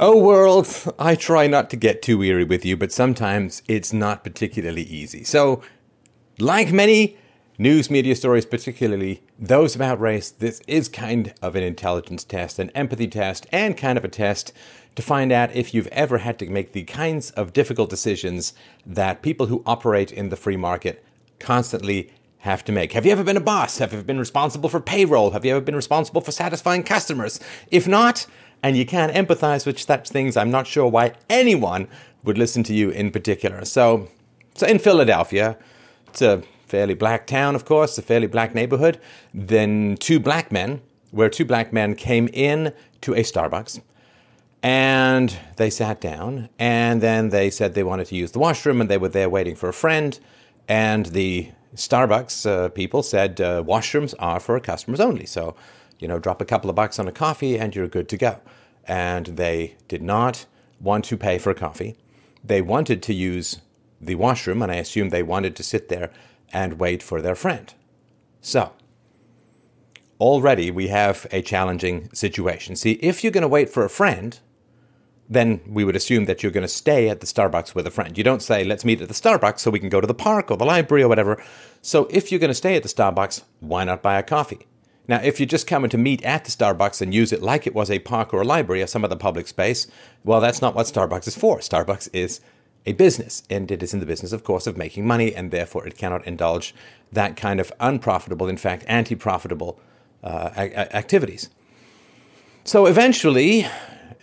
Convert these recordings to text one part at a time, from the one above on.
Oh, world, I try not to get too weary with you, but sometimes it's not particularly easy. So, like many news media stories, particularly those about race, this is kind of an intelligence test, an empathy test, and kind of a test to find out if you've ever had to make the kinds of difficult decisions that people who operate in the free market constantly have to make. Have you ever been a boss? Have you ever been responsible for payroll? Have you ever been responsible for satisfying customers? If not, and you can't empathize with such things, I'm not sure why anyone would listen to you in particular. So, so in Philadelphia, it's a fairly black town, of course, a fairly black neighborhood. Then two black men, where two black men came in to a Starbucks and they sat down and then they said they wanted to use the washroom and they were there waiting for a friend and the starbucks uh, people said uh, washrooms are for customers only so you know, drop a couple of bucks on a coffee and you're good to go. And they did not want to pay for a coffee. They wanted to use the washroom, and I assume they wanted to sit there and wait for their friend. So, already we have a challenging situation. See, if you're going to wait for a friend, then we would assume that you're going to stay at the Starbucks with a friend. You don't say, let's meet at the Starbucks so we can go to the park or the library or whatever. So if you're going to stay at the Starbucks, why not buy a coffee? Now, if you're just coming to meet at the Starbucks and use it like it was a park or a library or some other public space, well, that's not what Starbucks is for. Starbucks is a business, and it is in the business, of course, of making money, and therefore it cannot indulge that kind of unprofitable, in fact, anti profitable uh, a- activities. So eventually,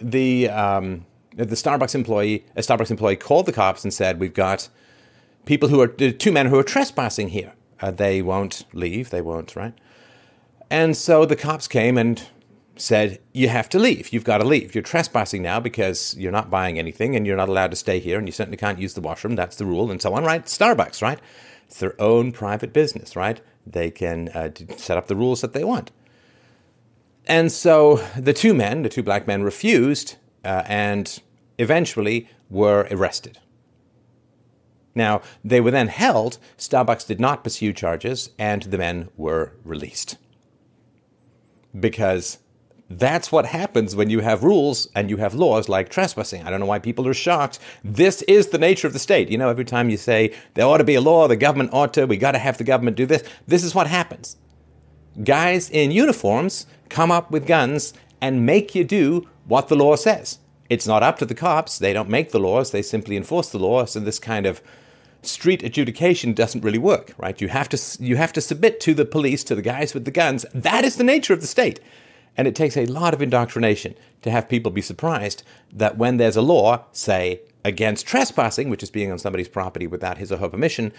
the, um, the Starbucks employee, a Starbucks employee called the cops and said, We've got people who are, two men who are trespassing here. Uh, they won't leave, they won't, right? And so the cops came and said, You have to leave. You've got to leave. You're trespassing now because you're not buying anything and you're not allowed to stay here and you certainly can't use the washroom. That's the rule and so on, right? Starbucks, right? It's their own private business, right? They can uh, set up the rules that they want. And so the two men, the two black men, refused uh, and eventually were arrested. Now, they were then held. Starbucks did not pursue charges, and the men were released because that's what happens when you have rules and you have laws like trespassing. I don't know why people are shocked. This is the nature of the state. You know, every time you say there ought to be a law, the government ought to, we got to have the government do this, this is what happens. Guys in uniforms come up with guns and make you do what the law says. It's not up to the cops. They don't make the laws, they simply enforce the laws. And this kind of street adjudication doesn't really work, right? You have to you have to submit to the police, to the guys with the guns. That is the nature of the state. And it takes a lot of indoctrination to have people be surprised that when there's a law, say against trespassing, which is being on somebody's property without his or her permission,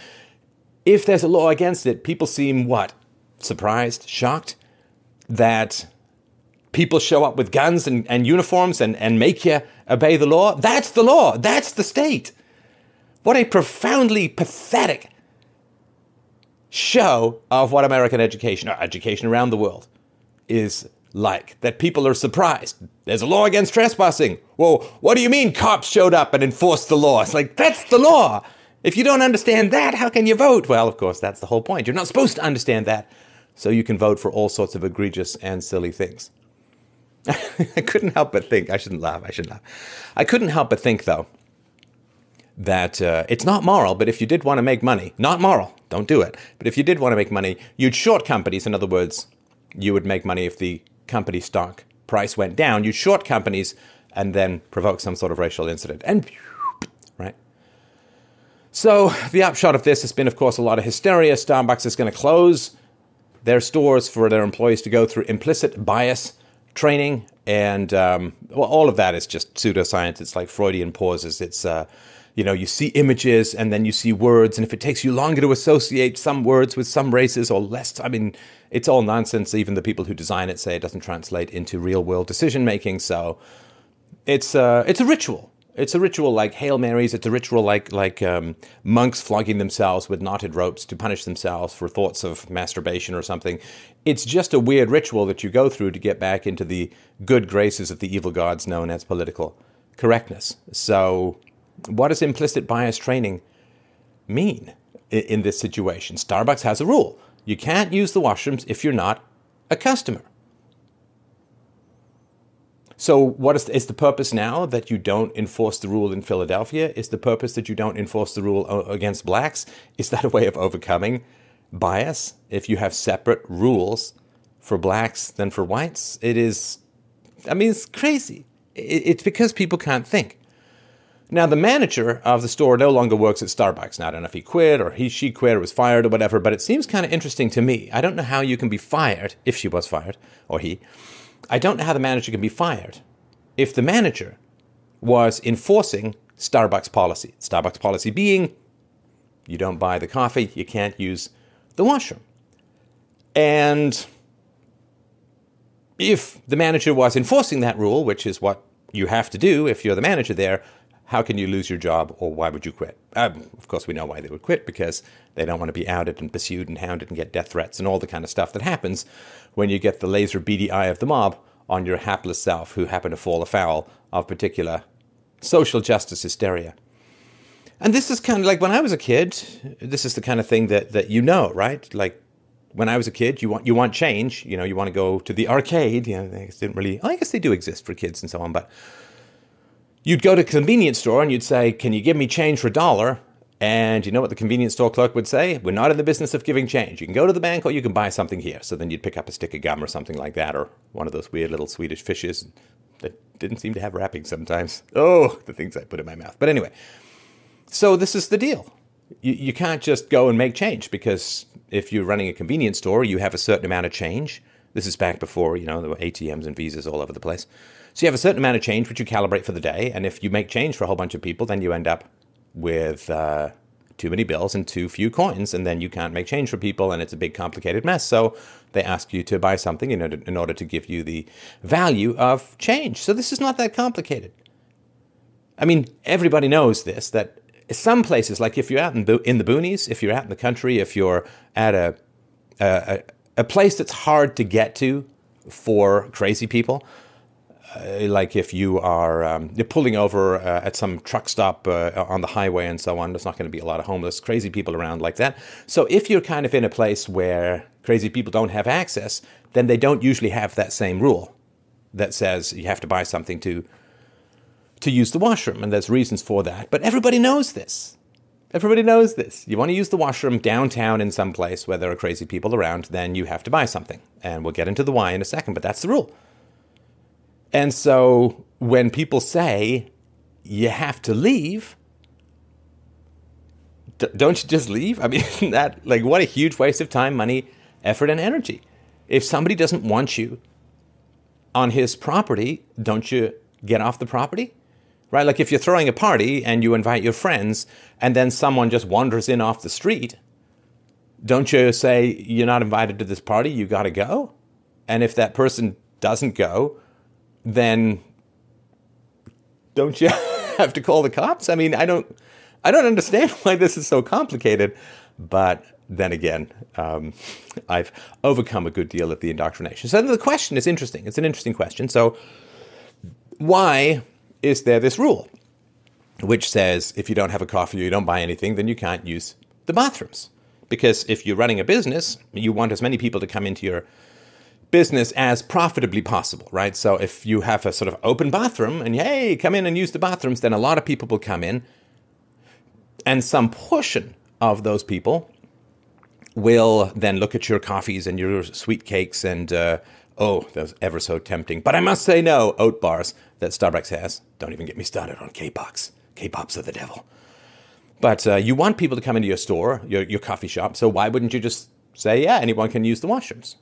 if there's a law against it, people seem what? Surprised, shocked that people show up with guns and, and uniforms and, and make you obey the law. That's the law. That's the state. What a profoundly pathetic show of what American education, or education around the world, is like. That people are surprised. There's a law against trespassing. Well, what do you mean cops showed up and enforced the law? It's like, that's the law. If you don't understand that, how can you vote? Well, of course, that's the whole point. You're not supposed to understand that. So you can vote for all sorts of egregious and silly things. I couldn't help but think, I shouldn't laugh, I shouldn't laugh. I couldn't help but think, though, that uh, it's not moral, but if you did want to make money, not moral, don't do it. But if you did want to make money, you'd short companies. In other words, you would make money if the company stock price went down. You'd short companies and then provoke some sort of racial incident. And right. So the upshot of this has been, of course, a lot of hysteria. Starbucks is going to close their stores for their employees to go through implicit bias training, and um, well, all of that is just pseudoscience. It's like Freudian pauses. It's uh, you know, you see images and then you see words, and if it takes you longer to associate some words with some races or less, I mean, it's all nonsense. Even the people who design it say it doesn't translate into real world decision making. So it's uh, it's a ritual. It's a ritual like Hail Marys. It's a ritual like like um, monks flogging themselves with knotted ropes to punish themselves for thoughts of masturbation or something. It's just a weird ritual that you go through to get back into the good graces of the evil gods known as political correctness. So what does implicit bias training mean in this situation? Starbucks has a rule you can't use the washrooms if you're not a customer. So, what is, is the purpose now that you don't enforce the rule in Philadelphia? Is the purpose that you don't enforce the rule against blacks? Is that a way of overcoming bias? If you have separate rules for blacks than for whites, it is, I mean, it's crazy. It's because people can't think. Now, the manager of the store no longer works at Starbucks. Now, I don't know if he quit or he, she quit or was fired or whatever, but it seems kind of interesting to me. I don't know how you can be fired, if she was fired, or he. I don't know how the manager can be fired if the manager was enforcing Starbucks policy. Starbucks policy being you don't buy the coffee, you can't use the washroom. And if the manager was enforcing that rule, which is what you have to do if you're the manager there, how can you lose your job or why would you quit? Um, of course, we know why they would quit because they don't want to be outed and pursued and hounded and get death threats and all the kind of stuff that happens when you get the laser beady eye of the mob on your hapless self who happen to fall afoul of particular social justice hysteria. And this is kind of like when I was a kid, this is the kind of thing that, that you know, right? Like when I was a kid, you want you want change, you know, you want to go to the arcade, you know, they didn't really I guess they do exist for kids and so on, but you'd go to a convenience store and you'd say, Can you give me change for a dollar? And you know what the convenience store clerk would say? We're not in the business of giving change. You can go to the bank or you can buy something here. So then you'd pick up a stick of gum or something like that, or one of those weird little Swedish fishes that didn't seem to have wrapping sometimes. Oh, the things I put in my mouth. But anyway, so this is the deal. You, you can't just go and make change because if you're running a convenience store, you have a certain amount of change. This is back before, you know, there were ATMs and visas all over the place. So you have a certain amount of change which you calibrate for the day, and if you make change for a whole bunch of people, then you end up with uh, too many bills and too few coins, and then you can't make change for people, and it's a big complicated mess. So they ask you to buy something in order, in order to give you the value of change. So this is not that complicated. I mean, everybody knows this that some places, like if you're out in, in the boonies, if you're out in the country, if you're at a, a, a place that's hard to get to for crazy people, uh, like if you are um, you're pulling over uh, at some truck stop uh, on the highway and so on, there's not going to be a lot of homeless, crazy people around like that. So if you're kind of in a place where crazy people don't have access, then they don't usually have that same rule that says you have to buy something to to use the washroom, and there's reasons for that. But everybody knows this. Everybody knows this. You want to use the washroom downtown in some place where there are crazy people around, then you have to buy something. And we'll get into the why in a second, but that's the rule. And so when people say you have to leave, d- don't you just leave? I mean, that like what a huge waste of time, money, effort, and energy. If somebody doesn't want you on his property, don't you get off the property? Right? Like if you're throwing a party and you invite your friends and then someone just wanders in off the street, don't you say you're not invited to this party, you got to go? And if that person doesn't go, then don't you have to call the cops? I mean, I don't, I don't understand why this is so complicated. But then again, um, I've overcome a good deal of the indoctrination. So the question is interesting. It's an interesting question. So why is there this rule, which says if you don't have a coffee or you don't buy anything, then you can't use the bathrooms? Because if you're running a business, you want as many people to come into your business as profitably possible, right? So if you have a sort of open bathroom and hey, come in and use the bathrooms, then a lot of people will come in. And some portion of those people will then look at your coffees and your sweet cakes and, uh, oh, those ever so tempting. But I must say no, oat bars that Starbucks has. Don't even get me started on cake pops. K-Pops are the devil. But uh, you want people to come into your store, your, your coffee shop, so why wouldn't you just say, yeah, anyone can use the washrooms?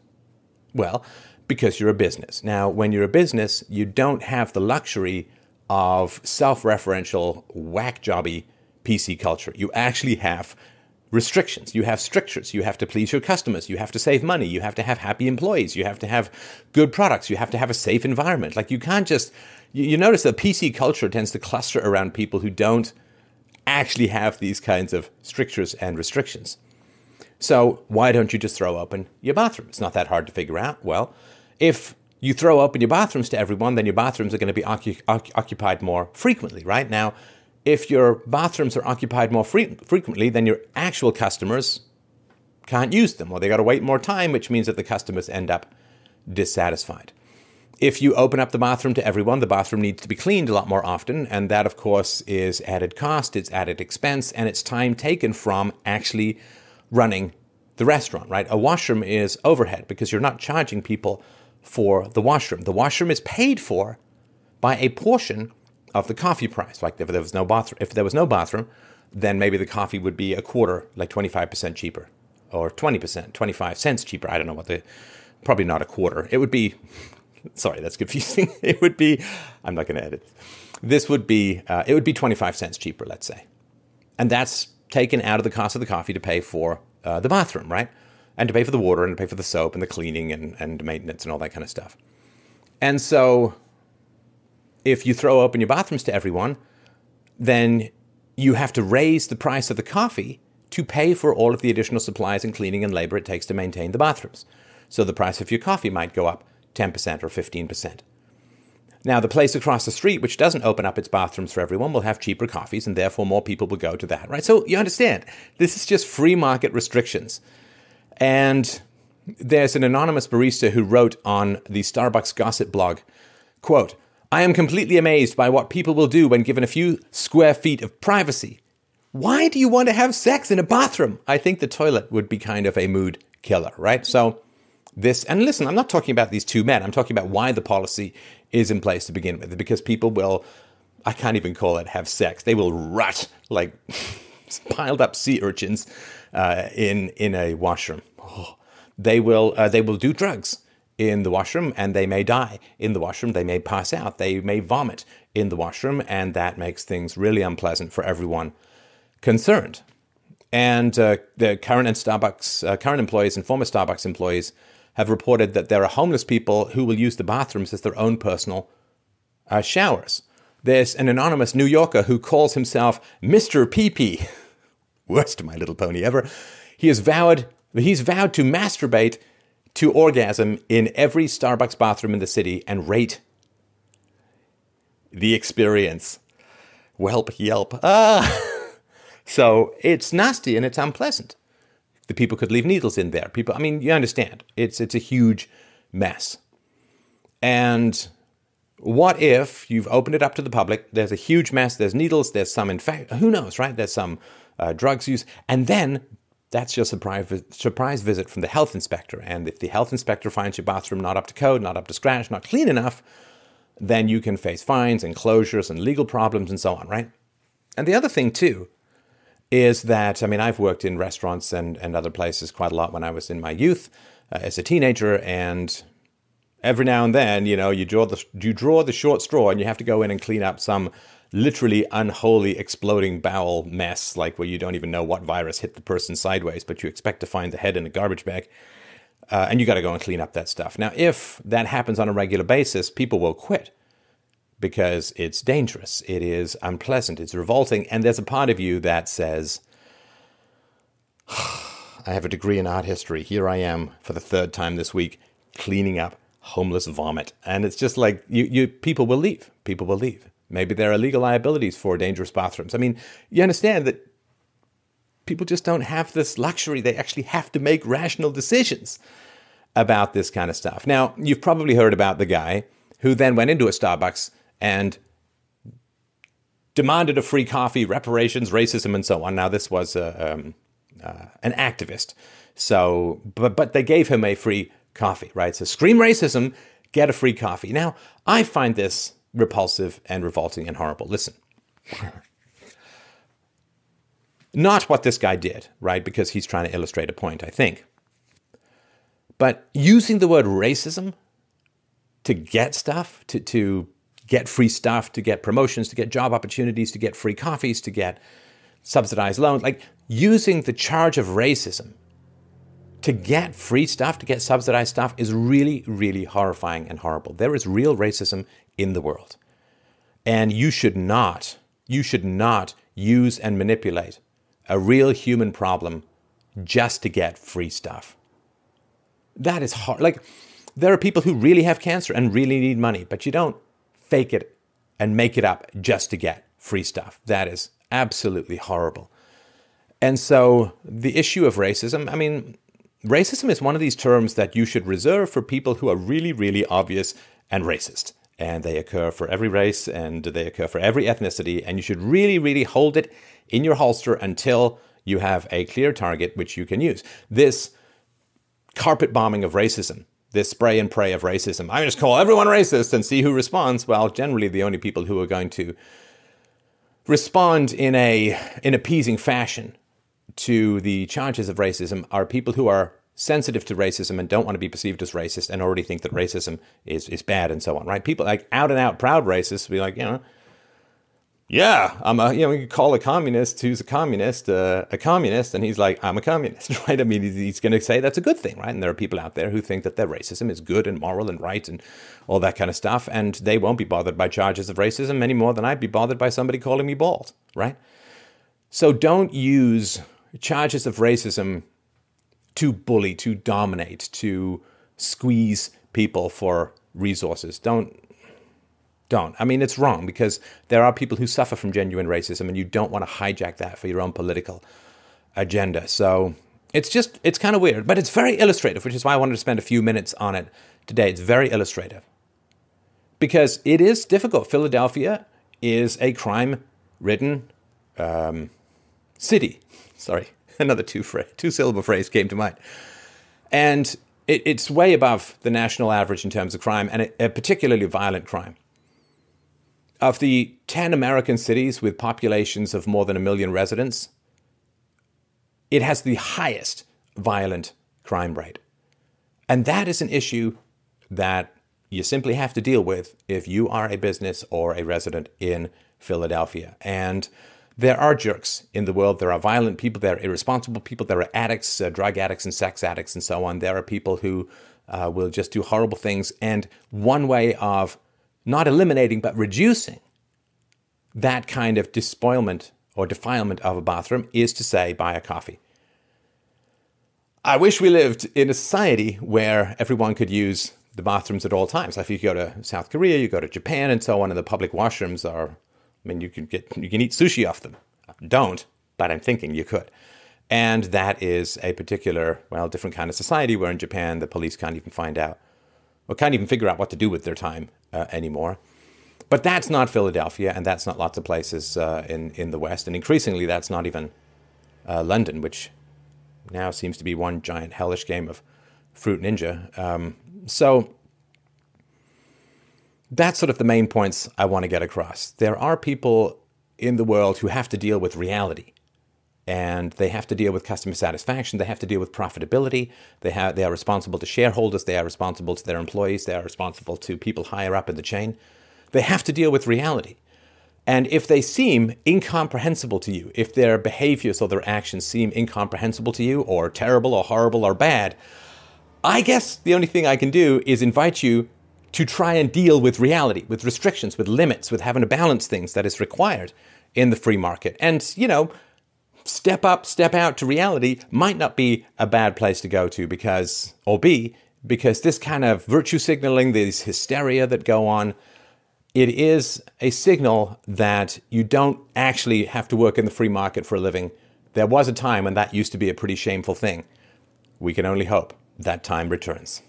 Well, because you're a business. Now, when you're a business, you don't have the luxury of self referential, whack jobby PC culture. You actually have restrictions. You have strictures. You have to please your customers. You have to save money. You have to have happy employees. You have to have good products. You have to have a safe environment. Like you can't just, you, you notice that PC culture tends to cluster around people who don't actually have these kinds of strictures and restrictions. So why don't you just throw open your bathroom? It's not that hard to figure out. Well, if you throw open your bathrooms to everyone, then your bathrooms are going to be occu- occupied more frequently, right? Now, if your bathrooms are occupied more fre- frequently, then your actual customers can't use them, or they got to wait more time, which means that the customers end up dissatisfied. if you open up the bathroom to everyone, the bathroom needs to be cleaned a lot more often. And that, of course, is added cost, it's added expense, and it's time taken from actually running the restaurant, right? A washroom is overhead because you're not charging people for the washroom. The washroom is paid for by a portion of the coffee price. Like if there was no bathroom, if there was no bathroom, then maybe the coffee would be a quarter, like 25% cheaper or 20%, 25 cents cheaper. I don't know what the, probably not a quarter. It would be, sorry, that's confusing. It would be, I'm not going to edit. This would be, uh, it would be 25 cents cheaper, let's say. And that's taken out of the cost of the coffee to pay for uh, the bathroom, right? And to pay for the water and to pay for the soap and the cleaning and, and maintenance and all that kind of stuff. And so if you throw open your bathrooms to everyone, then you have to raise the price of the coffee to pay for all of the additional supplies and cleaning and labor it takes to maintain the bathrooms. So the price of your coffee might go up 10% or 15%. Now, the place across the street, which doesn't open up its bathrooms for everyone, will have cheaper coffees, and therefore more people will go to that, right? So you understand, this is just free market restrictions. And there's an anonymous barista who wrote on the Starbucks gossip blog, quote, I am completely amazed by what people will do when given a few square feet of privacy. Why do you want to have sex in a bathroom? I think the toilet would be kind of a mood killer, right? So, this, and listen, I'm not talking about these two men. I'm talking about why the policy is in place to begin with, because people will, I can't even call it have sex. They will rut like piled up sea urchins uh, in in a washroom. Oh, they will uh, they will do drugs in the washroom and they may die in the washroom. They may pass out. They may vomit in the washroom, and that makes things really unpleasant for everyone concerned. And uh, the current and Starbucks, uh, current employees and former Starbucks employees have reported that there are homeless people who will use the bathrooms as their own personal uh, showers. There's an anonymous New Yorker who calls himself Mr. PP. Worst My Little Pony ever. He has vowed he's vowed to masturbate to orgasm in every Starbucks bathroom in the city and rate the experience. Welp, yelp. Ah! so it's nasty and it's unpleasant. The people could leave needles in there. People, I mean, you understand. It's it's a huge mess. And what if you've opened it up to the public? There's a huge mess. There's needles. There's some infect. Who knows, right? There's some uh, drugs use. and then that's your surprise, visit from the health inspector. And if the health inspector finds your bathroom not up to code, not up to scratch, not clean enough, then you can face fines and closures and legal problems and so on, right? And the other thing, too, is that, I mean, I've worked in restaurants and, and other places quite a lot when I was in my youth uh, as a teenager. And every now and then, you know, you draw, the, you draw the short straw and you have to go in and clean up some literally unholy exploding bowel mess, like where you don't even know what virus hit the person sideways, but you expect to find the head in a garbage bag. Uh, and you got to go and clean up that stuff. Now, if that happens on a regular basis, people will quit because it's dangerous, it is unpleasant, it's revolting, and there's a part of you that says, I have a degree in art history. Here I am for the third time this week cleaning up homeless vomit. And it's just like you, you people will leave. People will leave. Maybe there are legal liabilities for dangerous bathrooms. I mean, you understand that people just don't have this luxury. They actually have to make rational decisions about this kind of stuff. Now, you've probably heard about the guy who then went into a Starbucks and demanded a free coffee, reparations, racism, and so on. Now, this was a, um, uh, an activist. So, but, but they gave him a free coffee, right? So, scream racism, get a free coffee. Now, I find this repulsive and revolting and horrible. Listen. Not what this guy did, right? Because he's trying to illustrate a point, I think. But using the word racism to get stuff, to, to get free stuff, to get promotions, to get job opportunities, to get free coffees, to get subsidized loans, like using the charge of racism to get free stuff, to get subsidized stuff is really, really horrifying and horrible. There is real racism in the world. And you should not, you should not use and manipulate a real human problem just to get free stuff. That is hard. Like, there are people who really have cancer and really need money, but you don't fake it and make it up just to get free stuff. That is absolutely horrible. And so, the issue of racism, I mean, racism is one of these terms that you should reserve for people who are really, really obvious and racist. And they occur for every race and they occur for every ethnicity. And you should really, really hold it in your holster until you have a clear target which you can use. This carpet bombing of racism, this spray and pray of racism, I just call everyone racist and see who responds. Well, generally, the only people who are going to respond in a in appeasing fashion to the charges of racism are people who are sensitive to racism and don't want to be perceived as racist and already think that racism is, is bad and so on, right? People like out and out proud racists be like, you know, yeah, I'm a, you know, you call a communist who's a communist uh, a communist, and he's like, I'm a communist, right? I mean, he's, he's going to say that's a good thing, right? And there are people out there who think that their racism is good and moral and right and all that kind of stuff, and they won't be bothered by charges of racism any more than I'd be bothered by somebody calling me bald, right? So don't use charges of racism to bully, to dominate, to squeeze people for resources. Don't don't. I mean, it's wrong because there are people who suffer from genuine racism, and you don't want to hijack that for your own political agenda. So it's just it's kind of weird, but it's very illustrative, which is why I wanted to spend a few minutes on it today. It's very illustrative because it is difficult. Philadelphia is a crime-ridden um, city. Sorry, another two fra- two syllable phrase came to mind, and it, it's way above the national average in terms of crime, and a, particularly violent crime. Of the ten American cities with populations of more than a million residents, it has the highest violent crime rate, and that is an issue that you simply have to deal with if you are a business or a resident in Philadelphia. And there are jerks in the world. There are violent people. There are irresponsible people. There are addicts, uh, drug addicts, and sex addicts, and so on. There are people who uh, will just do horrible things. And one way of not eliminating but reducing that kind of despoilment or defilement of a bathroom is to say, buy a coffee. I wish we lived in a society where everyone could use the bathrooms at all times. Like if you go to South Korea, you go to Japan, and so on, and the public washrooms are I mean, you can get you can eat sushi off them. Don't, but I'm thinking you could. And that is a particular, well, different kind of society where in Japan the police can't even find out, or can't even figure out what to do with their time uh, anymore. But that's not Philadelphia, and that's not lots of places uh, in in the West, and increasingly that's not even uh, London, which now seems to be one giant hellish game of Fruit Ninja. Um, so that's sort of the main points I want to get across. There are people in the world who have to deal with reality and they have to deal with customer satisfaction. They have to deal with profitability. They have they are responsible to shareholders. They are responsible to their employees. They are responsible to people higher up in the chain. They have to deal with reality. And if they seem incomprehensible to you, if their behaviors or their actions seem incomprehensible to you, or terrible, or horrible, or bad, I guess the only thing I can do is invite you to try and deal with reality, with restrictions, with limits, with having to balance things that is required in the free market. And, you know, step up, step out to reality might not be a bad place to go to because, or be, because this kind of virtue signaling, this hysteria that go on, it is a signal that you don't actually have to work in the free market for a living. There was a time when that used to be a pretty shameful thing. We can only hope that time returns.